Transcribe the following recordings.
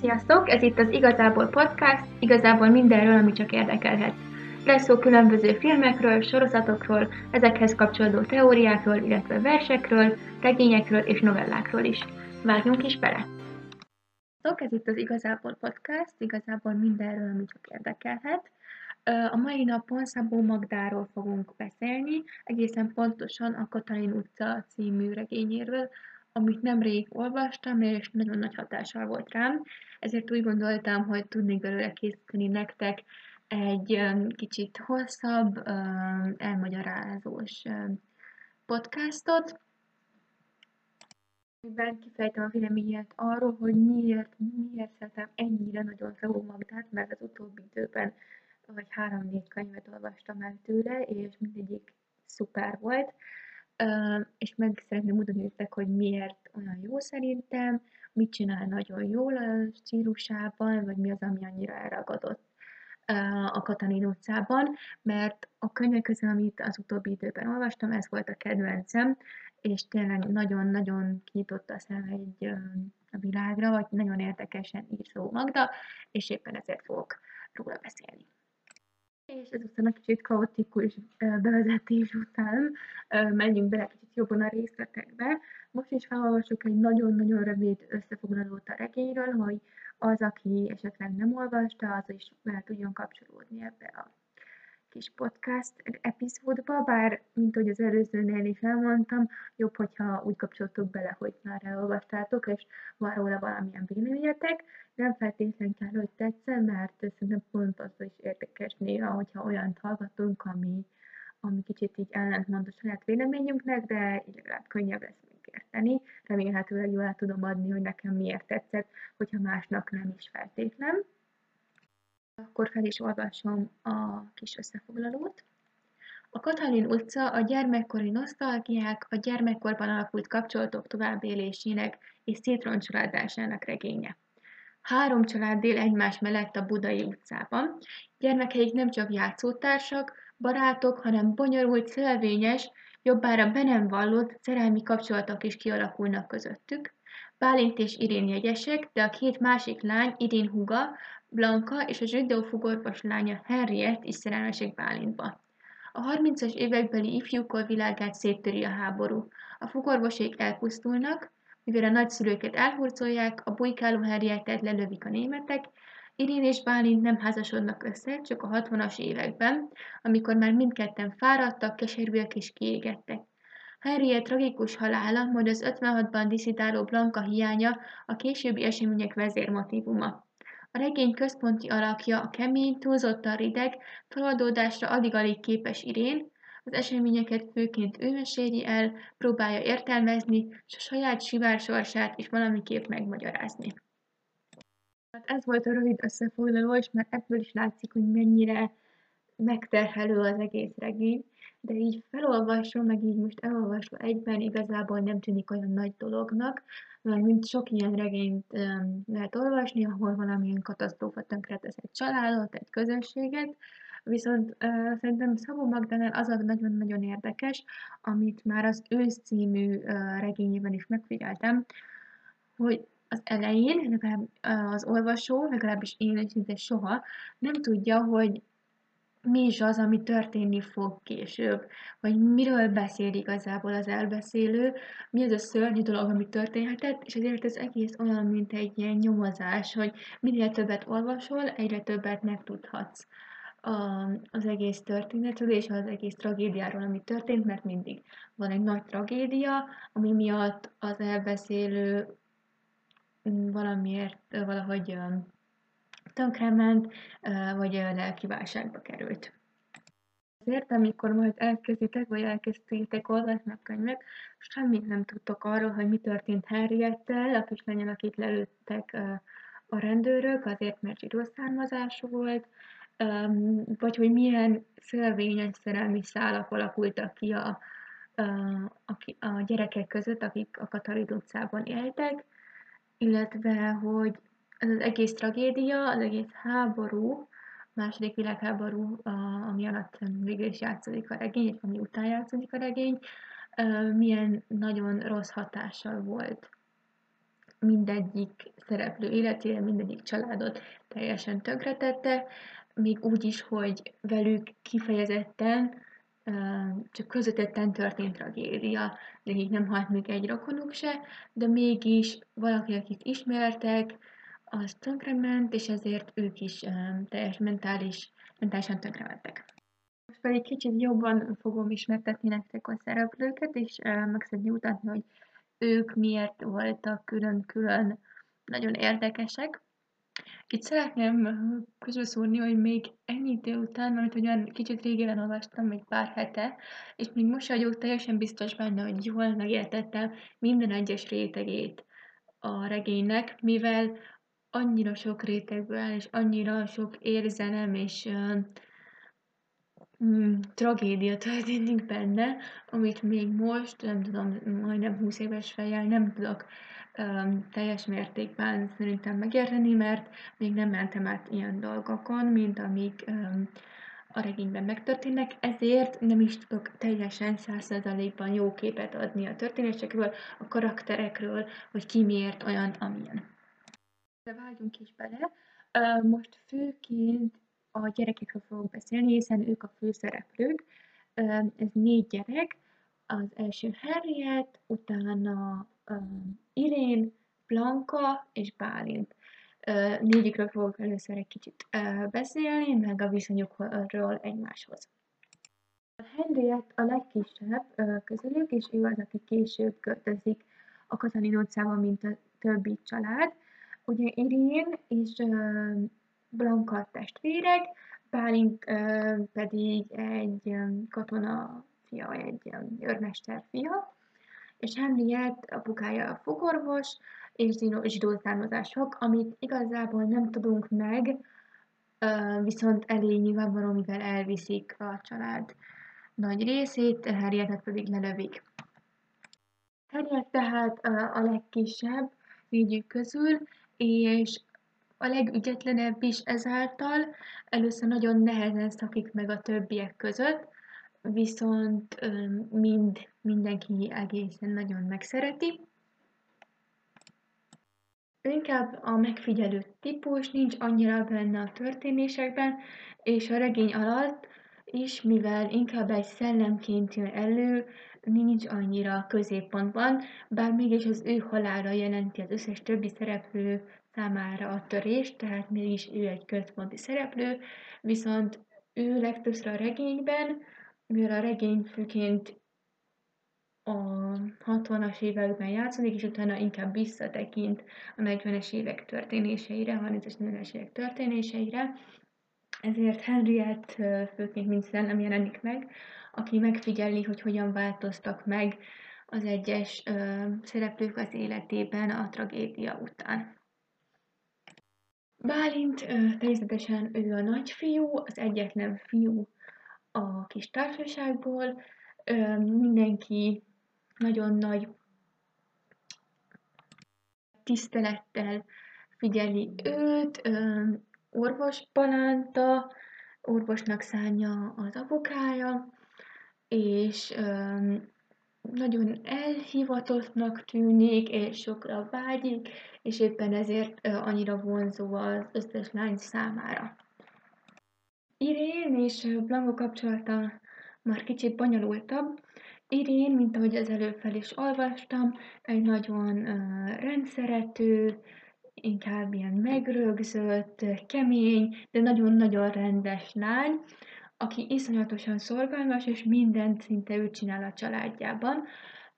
Sziasztok! Ez itt az Igazából Podcast, igazából mindenről, ami csak érdekelhet. Lesz szó különböző filmekről, sorozatokról, ezekhez kapcsolódó teóriákról, illetve versekről, regényekről és novellákról is. Vágjunk is bele! Sziasztok! Ez itt az Igazából Podcast, igazából mindenről, ami csak érdekelhet. A mai napon Szabó Magdáról fogunk beszélni, egészen pontosan a Katalin utca című regényéről, amit nemrég olvastam, és nagyon nagy hatással volt rám, ezért úgy gondoltam, hogy tudnék belőle készíteni nektek egy kicsit hosszabb, elmagyarázós podcastot, amiben kifejtem a véleményet arról, hogy miért, miért szeretem ennyire nagyon Szabó Magdát, mert az utóbbi időben vagy három-négy könyvet olvastam el tőle, és mindegyik szuper volt. És meg szeretném mutatni nektek, hogy miért olyan jó szerintem, mit csinál nagyon jól a stílusában, vagy mi az, ami annyira elragadott a Katalin utcában, mert a könyvek közül, amit az utóbbi időben olvastam, ez volt a kedvencem, és tényleg nagyon-nagyon kinyitotta a szem egy a világra, vagy nagyon érdekesen ír szó Magda, és éppen ezért fogok róla beszélni. És ezután a kicsit kaotikus bevezetés után menjünk bele kicsit jobban a részletekbe. Most is felolvasok egy nagyon-nagyon rövid összefoglalót a regényről, hogy az, aki esetleg nem olvasta, az is bele tudjon kapcsolódni ebbe a kis podcast epizódba, bár, mint hogy az előzőnél is elmondtam, jobb, hogyha úgy kapcsoltok bele, hogy már elolvastátok, és van róla valamilyen véleményetek. Nem feltétlenül kell, hogy tetszen, mert szerintem pont az is érdekes néha, hogyha olyan hallgatunk, ami, ami kicsit így ellentmond a saját véleményünknek, de így legalább könnyebb lesz megérteni. Remélhetőleg jól el tudom adni, hogy nekem miért tetszett, hogyha másnak nem is feltétlen. Akkor fel is olvasom a kis összefoglalót. A Katalin utca a gyermekkori nosztalgiák, a gyermekkorban alakult kapcsolatok továbbélésének és szétroncsoládásának regénye. Három család él egymás mellett a Budai utcában. Gyermekeik nem csak játszótársak, barátok, hanem bonyolult, szelvényes, jobbára be nem vallott szerelmi kapcsolatok is kialakulnak közöttük. Bálint és Irén jegyesek, de a két másik lány, Irén huga, Blanka és a zsidó fogorvos lánya Henriette is szerelmesek Bálintba. A 30-as évekbeli ifjúkor világát széttöri a háború. A fogorvosék elpusztulnak, mivel a nagyszülőket elhurcolják, a bujkáló Henriettet lelövik a németek, Irén és Bálint nem házasodnak össze, csak a 60-as években, amikor már mindketten fáradtak, keserűek és kiégettek. Henriette tragikus halála, majd az 56-ban diszidáló Blanka hiánya a későbbi események vezérmotívuma. A regény központi alakja a kemény, túlzottan rideg, feloldódásra alig-alig képes Irén, az eseményeket főként ő meséli el, próbálja értelmezni, és a saját sivár sorsát is valamiképp megmagyarázni. Hát ez volt a rövid összefoglaló, és már ebből is látszik, hogy mennyire megterhelő az egész regény, de így felolvasva, meg így most elolvasva egyben igazából nem tűnik olyan nagy dolognak, mert mint sok ilyen regényt um, lehet olvasni, ahol valamilyen katasztrófa tönkretesz egy családot, egy közösséget, viszont uh, szerintem Szabó Magdalán az a nagyon-nagyon érdekes, amit már az ősz című uh, regényében is megfigyeltem, hogy az elején, legalább az olvasó, legalábbis én szinte soha, nem tudja, hogy mi is az, ami történni fog később, vagy miről beszél igazából az elbeszélő, mi az a szörnyű dolog, ami történhetett, és ezért ez egész olyan, mint egy ilyen nyomozás, hogy minél többet olvasol, egyre többet megtudhatsz az egész történetről és az egész tragédiáról, ami történt, mert mindig van egy nagy tragédia, ami miatt az elbeszélő valamiért valahogy tönkrement, vagy lelki válságba került. Azért, amikor majd elkezditek, vagy elkezdtétek olvasni a könyvet, semmit nem tudtok arról, hogy mi történt Henriettel, a kislányon, akit lelőttek a rendőrök, azért, mert zsidó származású volt, vagy hogy milyen szélvényes szerelmi szálak alakultak ki a, a, a gyerekek között, akik a Katarid utcában éltek, illetve hogy ez az egész tragédia, az egész háború, második világháború, ami alatt végül is játszódik a regény, ami után játszódik a regény, milyen nagyon rossz hatással volt mindegyik szereplő életére, mindegyik családot teljesen tönkretette, még úgy is, hogy velük kifejezetten csak közvetetten történt tragédia, így nem halt még egy rokonuk se, de mégis valaki, akit ismertek, az tönkrement, és ezért ők is teljes mentális, mentálisan tönkrementek. Most pedig kicsit jobban fogom ismertetni nektek a szereplőket, és meg szeretném mutatni, hogy ők miért voltak külön-külön nagyon érdekesek. Itt szeretném közbeszúrni, hogy még ennyi idő után, mert olyan kicsit régen olvastam, még pár hete, és még most vagyok teljesen biztos benne, hogy jól megértettem minden egyes rétegét a regénynek, mivel annyira sok rétegből és annyira sok érzelem és uh, mm, tragédia történik benne, amit még most, nem tudom, majdnem 20 éves fejjel nem tudok teljes mértékben szerintem megérteni, mert még nem mentem át ilyen dolgokon, mint amik a regényben megtörténnek, ezért nem is tudok teljesen százszerzalékban jó képet adni a történésekről, a karakterekről, hogy ki miért olyan, amilyen. De vágjunk is bele. Most főként a gyerekekről fogok beszélni, hiszen ők a főszereplők. Ez négy gyerek, az első Harriet, utána Irén, Blanka és Bálint. Négyikről fogok először egy kicsit beszélni, meg a viszonyukról egymáshoz. Henriett a legkisebb közülük, és ő az, aki később költözik a Katalin utcába, mint a többi család. Ugye Irén és Blanka testvérek, Bálint pedig egy katona fia, egy őrmester fia, és Henriett apukája a fogorvos, és zsidó származások, amit igazából nem tudunk meg, viszont elég nyilvánvaló, mivel elviszik a család nagy részét, Henriettet pedig lelövik. Henriett tehát a legkisebb négyük közül, és a legügyetlenebb is ezáltal, először nagyon nehezen szakik meg a többiek között, viszont mind mindenki egészen nagyon megszereti. Inkább a megfigyelő típus, nincs annyira benne a történésekben, és a regény alatt is, mivel inkább egy szellemként jön elő, nincs annyira középpontban, bár mégis az ő halála jelenti az összes többi szereplő számára a törést, tehát mégis ő egy központi szereplő, viszont ő legtöbbször a regényben, mivel a regény főként a 60-as években játszódik, és utána inkább visszatekint a 40-es évek történéseire, 30-es 40-es évek történéseire, ezért Henriett főként mint szellem jelenik meg, aki megfigyeli, hogy hogyan változtak meg az egyes ö, szereplők az életében a tragédia után. Bálint ö, természetesen ő a nagyfiú, az egyetlen fiú a kis társaságból, mindenki nagyon nagy tisztelettel figyeli őt, orvos Palánta, orvosnak szánja az apukája, és nagyon elhivatottnak tűnik, és sokra vágyik, és éppen ezért annyira vonzó az összes lány számára. Irén és Blanco kapcsolata már kicsit bonyolultabb. Irén, mint ahogy az előbb fel is olvastam, egy nagyon uh, rendszerető, inkább ilyen megrögzött, kemény, de nagyon-nagyon rendes lány, aki iszonyatosan szorgalmas, és mindent szinte ő csinál a családjában.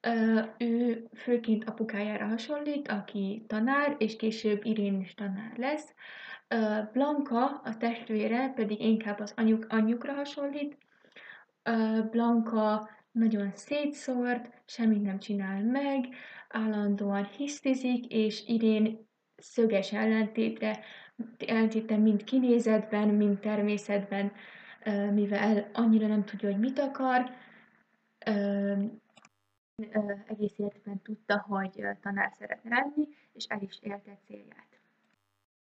Uh, ő főként apukájára hasonlít, aki tanár, és később Irén is tanár lesz. Blanka, a testvére pedig inkább az anyuk, anyukra hasonlít. Blanka nagyon szétszórt, semmit nem csinál meg, állandóan hisztizik, és Irén szöges ellentétre, ellentéte mind kinézetben, mind természetben, mivel annyira nem tudja, hogy mit akar, egész életben tudta, hogy tanár szeretne lenni, és el is érte célját.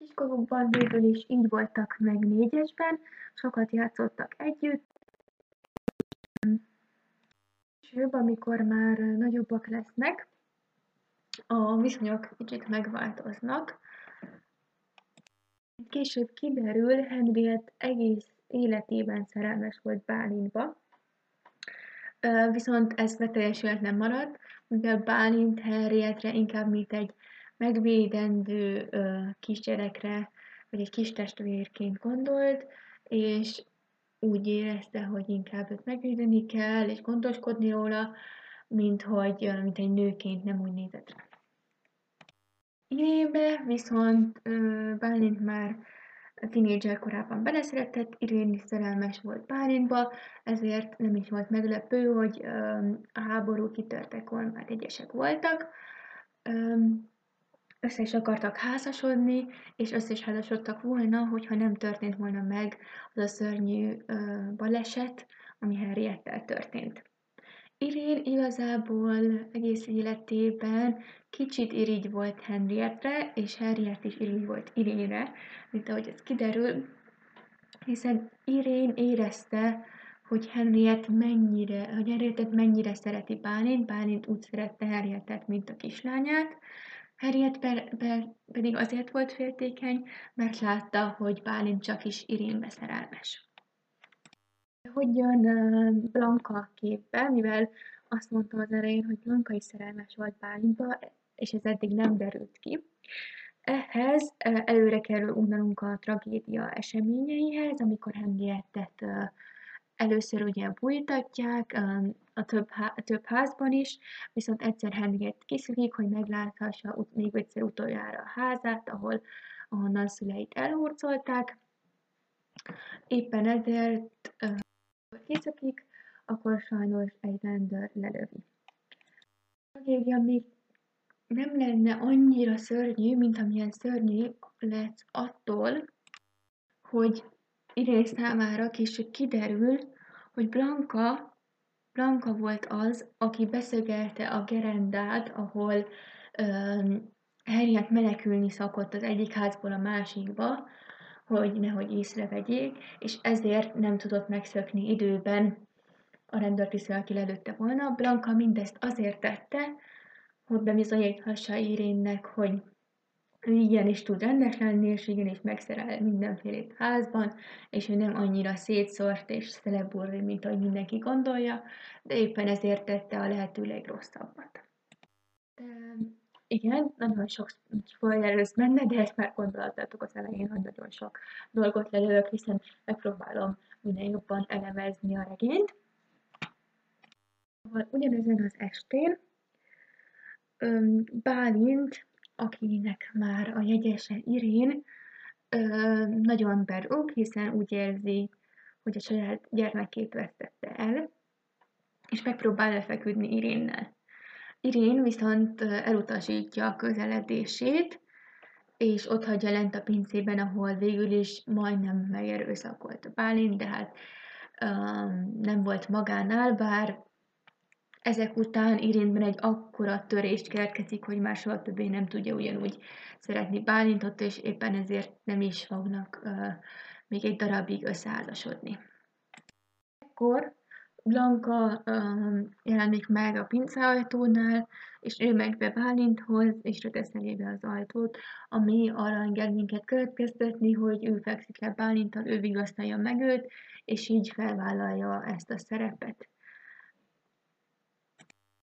Kiskorukban végül is így voltak meg négyesben, sokat játszottak együtt. Később, amikor már nagyobbak lesznek, a viszonyok kicsit megváltoznak. Később kiderül, Henriett egész életében szerelmes volt Bálintba, viszont ez beteljesületlen maradt, mivel Bálint Henriettre inkább mint egy megvédendő kisgyerekre, vagy egy kis testvérként gondolt, és úgy érezte, hogy inkább őt megvédeni kell, és gondoskodni róla, mint hogy mint egy nőként nem úgy nézett rá. Irénbe viszont Bálint már a tínédzser korában beleszeretett, Irén is szerelmes volt Bálintba, ezért nem is volt meglepő, hogy a háború kitörtekor már egyesek voltak. Össze is akartak házasodni, és össze is házasodtak volna, hogyha nem történt volna meg az a szörnyű baleset, ami Henriettel történt. Irén igazából egész életében kicsit irigy volt Henriettre, és Henriett is irigy volt Irénre, mint ahogy ez kiderül, hiszen Irén érezte, hogy Henriett mennyire, hogy Henriettet mennyire szereti Bálint, Bálint úgy szerette Henriettet, mint a kislányát, Henriett per, per, pedig azért volt féltékeny, mert látta, hogy Bálint csak is Irénbe szerelmes hogy jön Blanka képbe, mivel azt mondtam az elején, hogy Blanka is szerelmes volt Bálintba, és ez eddig nem derült ki. Ehhez előre kerül unnalunk a tragédia eseményeihez, amikor Henriettet először ugye bújtatják, a több, há- a több házban is, viszont egyszer Henriett kiszülik, hogy megláthassa még egyszer utoljára a házát, ahol ahonnan szüleit elhurcolták. Éppen ezért kiszökik, akkor sajnos egy rendőr lelövi. A tragédia még nem lenne annyira szörnyű, mint amilyen szörnyű lesz attól, hogy idén számára később kiderül, hogy Blanka, Blanka volt az, aki beszögelte a gerendát, ahol um, Harriet menekülni szokott az egyik házból a másikba, hogy nehogy észrevegyék, és ezért nem tudott megszökni időben a rendőrtisztő, aki lelőtte volna. Blanka mindezt azért tette, hogy bebizonyíthassa Irénnek, hogy igenis tud rendes lenni, és igenis megszerel mindenfélét házban, és ő nem annyira szétszort és szeleburri, mint ahogy mindenki gondolja, de éppen ezért tette a lehető legrosszabbat. De igen, nagyon sok spoiler benne, de ezt már gondoltátok az elején, hogy nagyon sok dolgot lelőök, hiszen megpróbálom minél jobban elemezni a regényt. Ugyanezen az estén Bálint, akinek már a jegyese Irén, nagyon berúg, hiszen úgy érzi, hogy a saját gyermekét vesztette el, és megpróbál lefeküdni Irénnel. Irén viszont elutasítja a közeledését, és ott hagyja lent a pincében, ahol végül is majdnem megerőszakolt Bálint, de hát um, nem volt magánál, bár ezek után Irénben egy akkora törést keletkezik, hogy már soha többé nem tudja ugyanúgy szeretni Bálintot, és éppen ezért nem is fognak uh, még egy darabig összeházasodni. Ekkor Blanka um, jelenik meg a pinceajtónál, és ő megy be Bálinthoz, és rögeszteli be az ajtót, ami arra enged minket következtetni, hogy ő fekszik le Bálinttal, ő vigasztalja meg őt, és így felvállalja ezt a szerepet.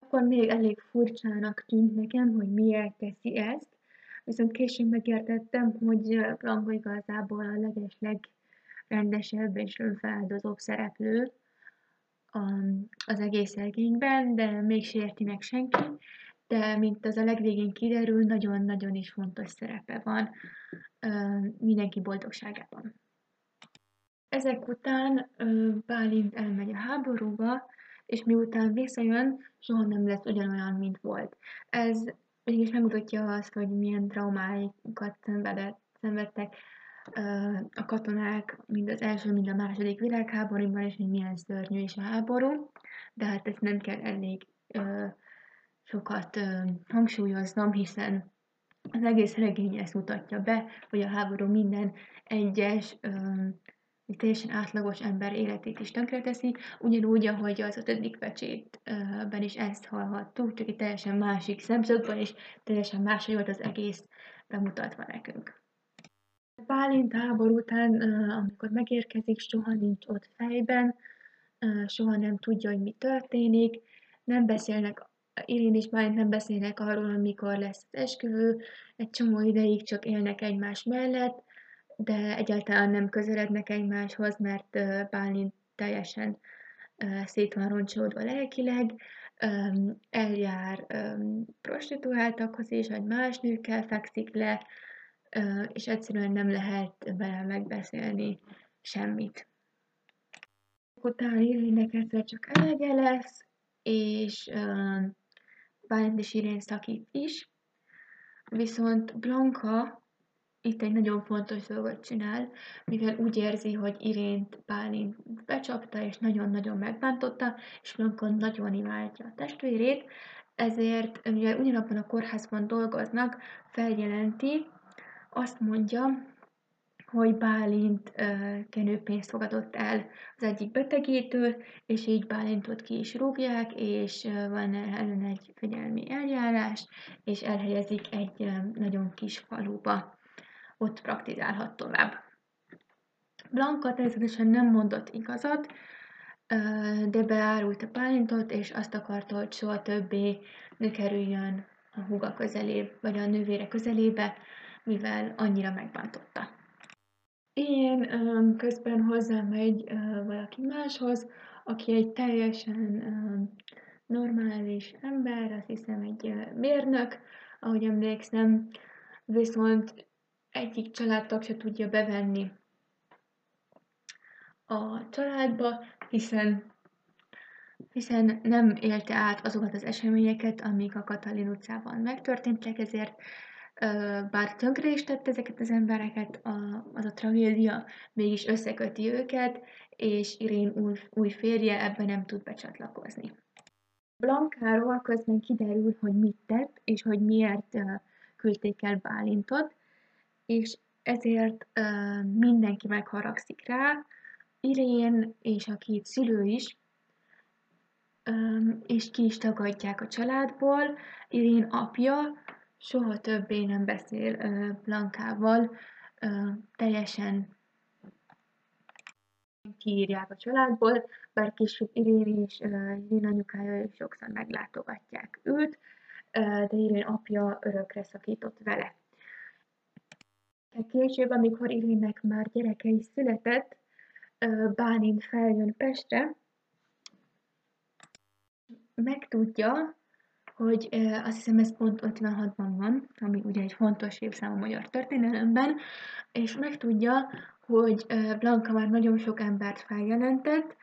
Akkor még elég furcsának tűnt nekem, hogy miért teszi ezt, viszont később megértettem, hogy Blanka igazából a legesleg rendesebb és önfeláldozóbb szereplő, az egész regényben, de még sérti meg senki, de mint az a legvégén kiderül, nagyon-nagyon is fontos szerepe van mindenki boldogságában. Ezek után Bálint elmegy a háborúba, és miután visszajön, soha nem lesz ugyanolyan, mint volt. Ez mégis megmutatja azt, hogy milyen traumáikat szenvedett, szenvedtek a katonák mind az első, mind a második világháborúban, és hogy milyen szörnyű is a háború, de hát ezt nem kell elég ö, sokat ö, hangsúlyoznom, hiszen az egész regény ezt mutatja be, hogy a háború minden egyes ö, egy teljesen átlagos ember életét is tönkreteszi, ugyanúgy, ahogy az ötödik pecsétben is ezt hallhattuk, csak egy teljesen másik szemszögből, és teljesen más volt az egész bemutatva nekünk. Bálint háború után, amikor megérkezik, soha nincs ott fejben, soha nem tudja, hogy mi történik, nem beszélnek, Irén és Bálint nem beszélnek arról, amikor lesz az esküvő, egy csomó ideig csak élnek egymás mellett, de egyáltalán nem közelednek egymáshoz, mert Bálint teljesen szét van roncsolódva lelkileg, eljár prostituáltakhoz is, vagy más nőkkel fekszik le, és egyszerűen nem lehet vele megbeszélni semmit. Utána Irénnek egyszer csak elege lesz, és Bálint és Irén szakít is, viszont Blanka itt egy nagyon fontos dolgot csinál, mivel úgy érzi, hogy Irént Bálint becsapta, és nagyon-nagyon megbántotta, és Blanka nagyon imádja a testvérét, ezért, mivel ugyanabban a kórházban dolgoznak, feljelenti, azt mondja, hogy Bálint uh, kenőpénzt fogadott el az egyik betegétől, és így Bálintot ki is rúgják, és uh, van ellen egy fegyelmi eljárás, és elhelyezik egy uh, nagyon kis faluba ott praktizálhat tovább. Blanka természetesen nem mondott igazat, de beárult a pálintot, és azt akarta, hogy soha többé ne kerüljön a húga közelébe, vagy a nővére közelébe, mivel annyira megbántotta. Én közben hozzámegy valaki máshoz, aki egy teljesen normális ember, azt hiszem egy mérnök, ahogy emlékszem, viszont egyik családtag se tudja bevenni a családba, hiszen, hiszen nem élte át azokat az eseményeket, amik a Katalin utcában megtörténtek, ezért bár tönkre is tett ezeket az embereket, az a tragédia mégis összeköti őket, és Irén új, új férje ebben nem tud becsatlakozni. Blankáról közben kiderül, hogy mit tett, és hogy miért küldték el Bálintot, és ezért uh, mindenki megharagszik rá, Irén és a két szülő is, um, és ki is tagadják a családból. Irén apja soha többé nem beszél uh, Blankával, uh, teljesen kiírják a családból, bár később Irén és Irén anyukája sokszor meglátogatják őt, uh, de Irén apja örökre szakított vele. Később, amikor Irénnek már gyereke is született, Bálint feljön Pestre, megtudja, hogy azt hiszem ez pont 56-ban van, ami ugye egy fontos évszám a magyar történelemben, és megtudja, hogy Blanka már nagyon sok embert feljelentett,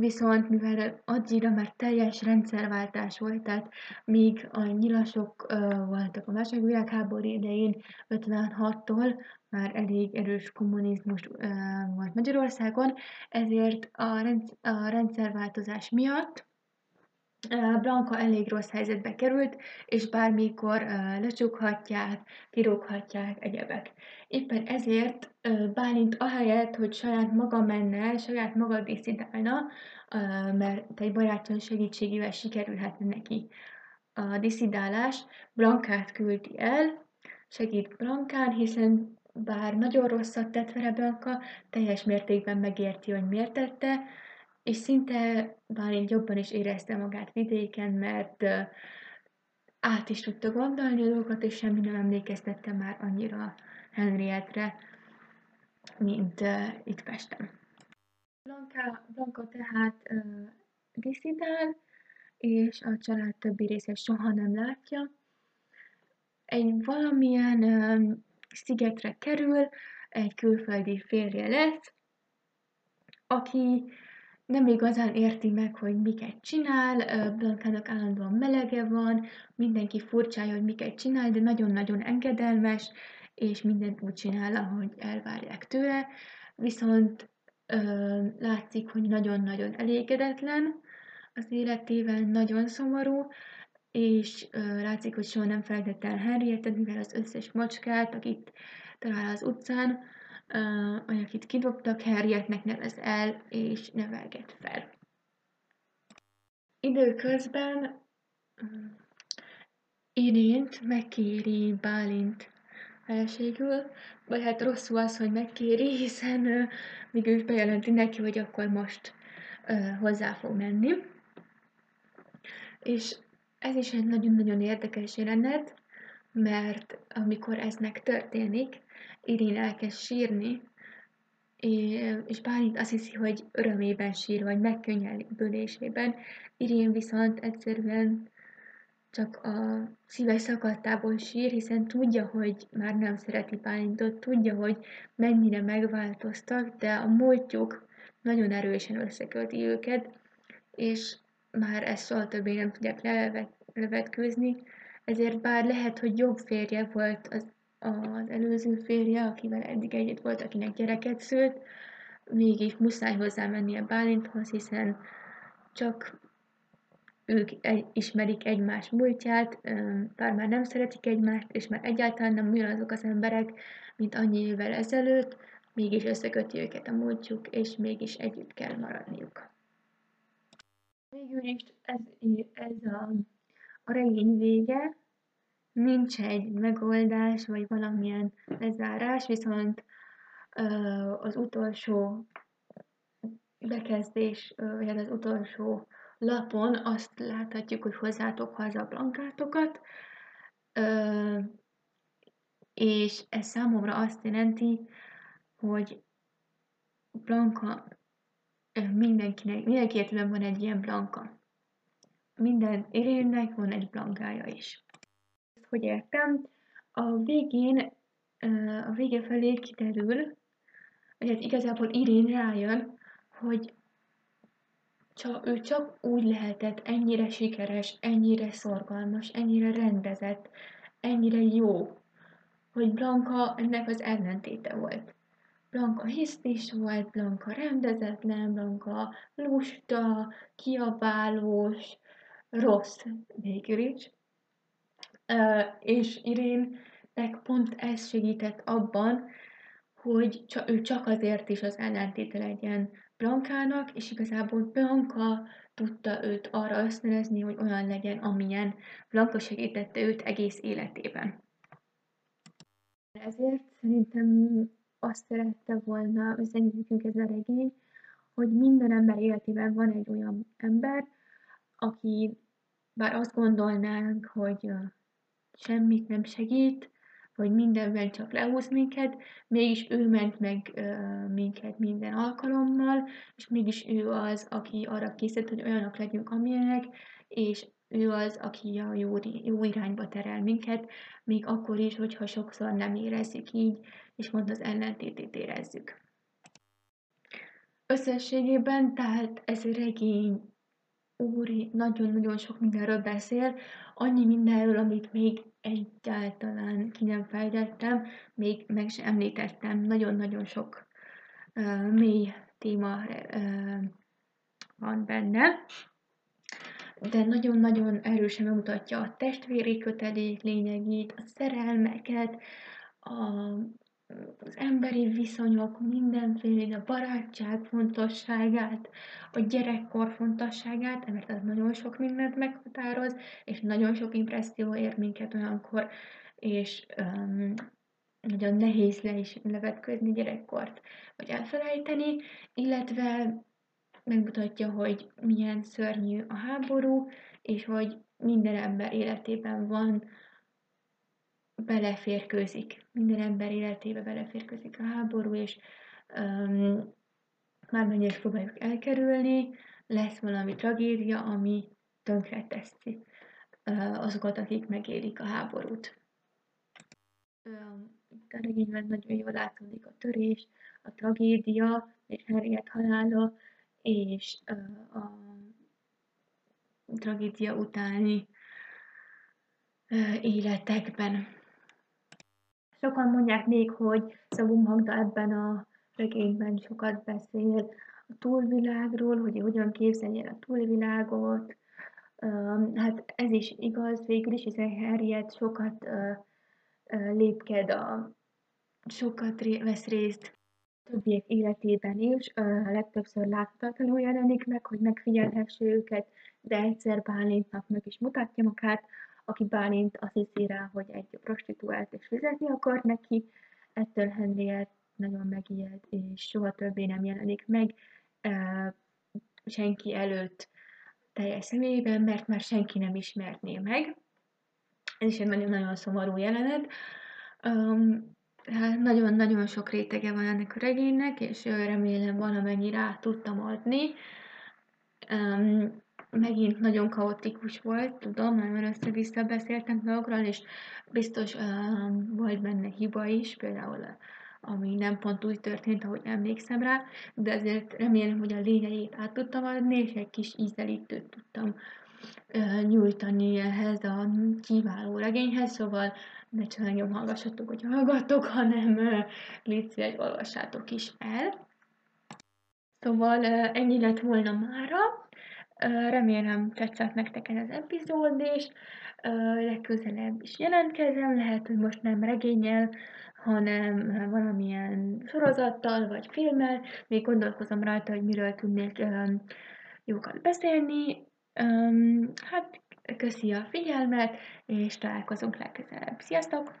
viszont mivel addigra már teljes rendszerváltás volt, tehát míg a nyilasok voltak a második világháború idején 56-tól, már elég erős kommunizmus volt Magyarországon, ezért a, rend, a rendszerváltozás miatt Blanka elég rossz helyzetbe került, és bármikor lecsukhatják, kirúghatják egyebek. Éppen ezért Bálint ahelyett, hogy saját maga menne, saját maga diszidálna, mert egy baráton segítségével sikerülhetne neki a diszidálás, Blankát küldi el, segít Blankán, hiszen bár nagyon rosszat tett vele Blanka, teljes mértékben megérti, hogy miért tette, és szinte Bálint jobban is érezte magát vidéken, mert át is tudta gondolni a dolgokat, és semmi nem emlékeztette már annyira Henrietre, mint uh, itt Pesten. Blanka, Blanka tehát uh, diszidál, és a család többi része soha nem látja. Egy valamilyen uh, szigetre kerül, egy külföldi férje lesz, aki nem igazán érti meg, hogy miket csinál, Blankának állandóan melege van, mindenki furcsája, hogy miket csinál, de nagyon-nagyon engedelmes, és mindent úgy csinál, ahogy elvárják tőle, viszont ö, látszik, hogy nagyon-nagyon elégedetlen az életével, nagyon szomorú, és ö, látszik, hogy soha nem felejtett el Henrietet, mivel az összes macskát, akit talál az utcán, akit kidobtak, Harrietnek nevez el, és nevelget fel. Időközben Irént megkéri Bálint feleségül, vagy hát rosszul az, hogy megkéri, hiszen uh, mégis bejelenti neki, hogy akkor most uh, hozzá fog menni. És ez is egy nagyon-nagyon érdekes jelenet, mert amikor ez megtörténik, Irén elkezd sírni, és Bálint azt hiszi, hogy örömében sír, vagy megkönnyelbülésében. Irén viszont egyszerűen csak a szíve szakadtából sír, hiszen tudja, hogy már nem szereti Bálintot, tudja, hogy mennyire megváltoztak, de a múltjuk nagyon erősen összeköti őket, és már ezt soha többé nem tudják levetkőzni, ezért bár lehet, hogy jobb férje volt az, az előző férje, akivel eddig együtt volt, akinek gyereket szült, mégis muszáj hozzá mennie Bálinthoz, hiszen csak ők ismerik egymás múltját, bár már nem szeretik egymást, és már egyáltalán nem ugyanazok az emberek, mint annyi évvel ezelőtt, mégis összeköti őket a múltjuk, és mégis együtt kell maradniuk. Végül is ez, ez a, a regény vége, nincs egy megoldás, vagy valamilyen lezárás, viszont az utolsó bekezdés, vagy hát az utolsó lapon azt láthatjuk, hogy hozzátok haza a blankátokat, és ez számomra azt jelenti, hogy Blanka mindenkinek, mindenki van egy ilyen Blanka. Minden Irénnek van egy Blankája is. Hogy értem? A végén, a vége felé kiderül, hogy hát igazából Irén rájön, hogy csak, ő csak úgy lehetett ennyire sikeres, ennyire szorgalmas, ennyire rendezett, ennyire jó, hogy Blanka ennek az ellentéte volt. Blanka hisztis volt, Blanka rendezetlen, Blanka lusta, kiabálós, rossz végül is. És Irénnek pont ez segített abban, hogy ő csak azért is az ellentéte legyen Blankának, és igazából Blanka tudta őt arra ösztönözni, hogy olyan legyen, amilyen Blanka segítette őt egész életében. Ezért szerintem azt szerette volna üzenni ez a regény, hogy minden ember életében van egy olyan ember, aki bár azt gondolnánk, hogy semmit nem segít, hogy mindenben csak lehúz minket, mégis ő ment meg uh, minket minden alkalommal, és mégis ő az, aki arra készít, hogy olyanok legyünk, amilyenek, és ő az, aki a jó, jó irányba terel minket, még akkor is, hogyha sokszor nem érezzük így, és pont az ellentétét érezzük. Összességében, tehát ez a regény úri, nagyon-nagyon sok mindenről beszél, annyi mindenről, amit még egyáltalán ki nem fejtettem, még meg sem említettem, nagyon-nagyon sok uh, mély téma uh, van benne, de nagyon-nagyon erősen bemutatja a testvéri kötelék lényegét, a szerelmeket, a az emberi viszonyok mindenféle, a barátság fontosságát, a gyerekkor fontosságát, mert ez nagyon sok mindent meghatároz, és nagyon sok impresszió ér minket olyankor, és um, nagyon nehéz le is levetkőzni gyerekkort, vagy elfelejteni, illetve megmutatja, hogy milyen szörnyű a háború, és hogy minden ember életében van beleférkőzik, minden ember életébe beleférkőzik a háború, és um, már mennyire próbáljuk elkerülni, lesz valami tragédia, ami tönkre teszi uh, azokat, akik megélik a háborút. Um, itt a regényben nagyon jól látszódik a törés, a tragédia, és Harriet halála, és uh, a tragédia utáni uh, életekben. Sokan mondják még, hogy Szabó Magda ebben a regényben sokat beszél a túlvilágról, hogy hogyan képzelje a túlvilágot. Hát ez is igaz végül is, hiszen Harriet sokat lépked a sokat vesz részt többiek életében is legtöbbször láthatatlanul jelenik meg, hogy megfigyelhesse őket, de egyszer Bálintnak meg is mutatja magát, aki Bálint azt hiszi rá, hogy egy prostituált és fizetni akar neki, ettől Henriett nagyon megijed, és soha többé nem jelenik meg senki előtt teljes személyében, mert már senki nem ismerné meg. Ez is egy nagyon-nagyon szomorú jelenet. Um, nagyon-nagyon sok rétege van ennek a regénynek, és remélem valamennyire át tudtam adni. Um, megint nagyon kaotikus volt, tudom, mert össze-vissza beszéltem dolgokról, és biztos um, volt benne hiba is, például ami nem pont úgy történt, ahogy emlékszem rá, de azért remélem, hogy a lényegét át tudtam adni, és egy kis ízelítőt tudtam uh, nyújtani ehhez a kiváló regényhez, szóval ne csak engem hallgassatok, hogy hallgatok, hanem uh, légy olvassátok is el. Szóval uh, ennyi lett volna mára. Remélem tetszett nektek ez az epizód, és legközelebb is jelentkezem, lehet, hogy most nem regényel, hanem valamilyen sorozattal vagy filmmel. Még gondolkozom rajta, hogy miről tudnék jókat beszélni. Hát köszi a figyelmet, és találkozunk legközelebb. Sziasztok!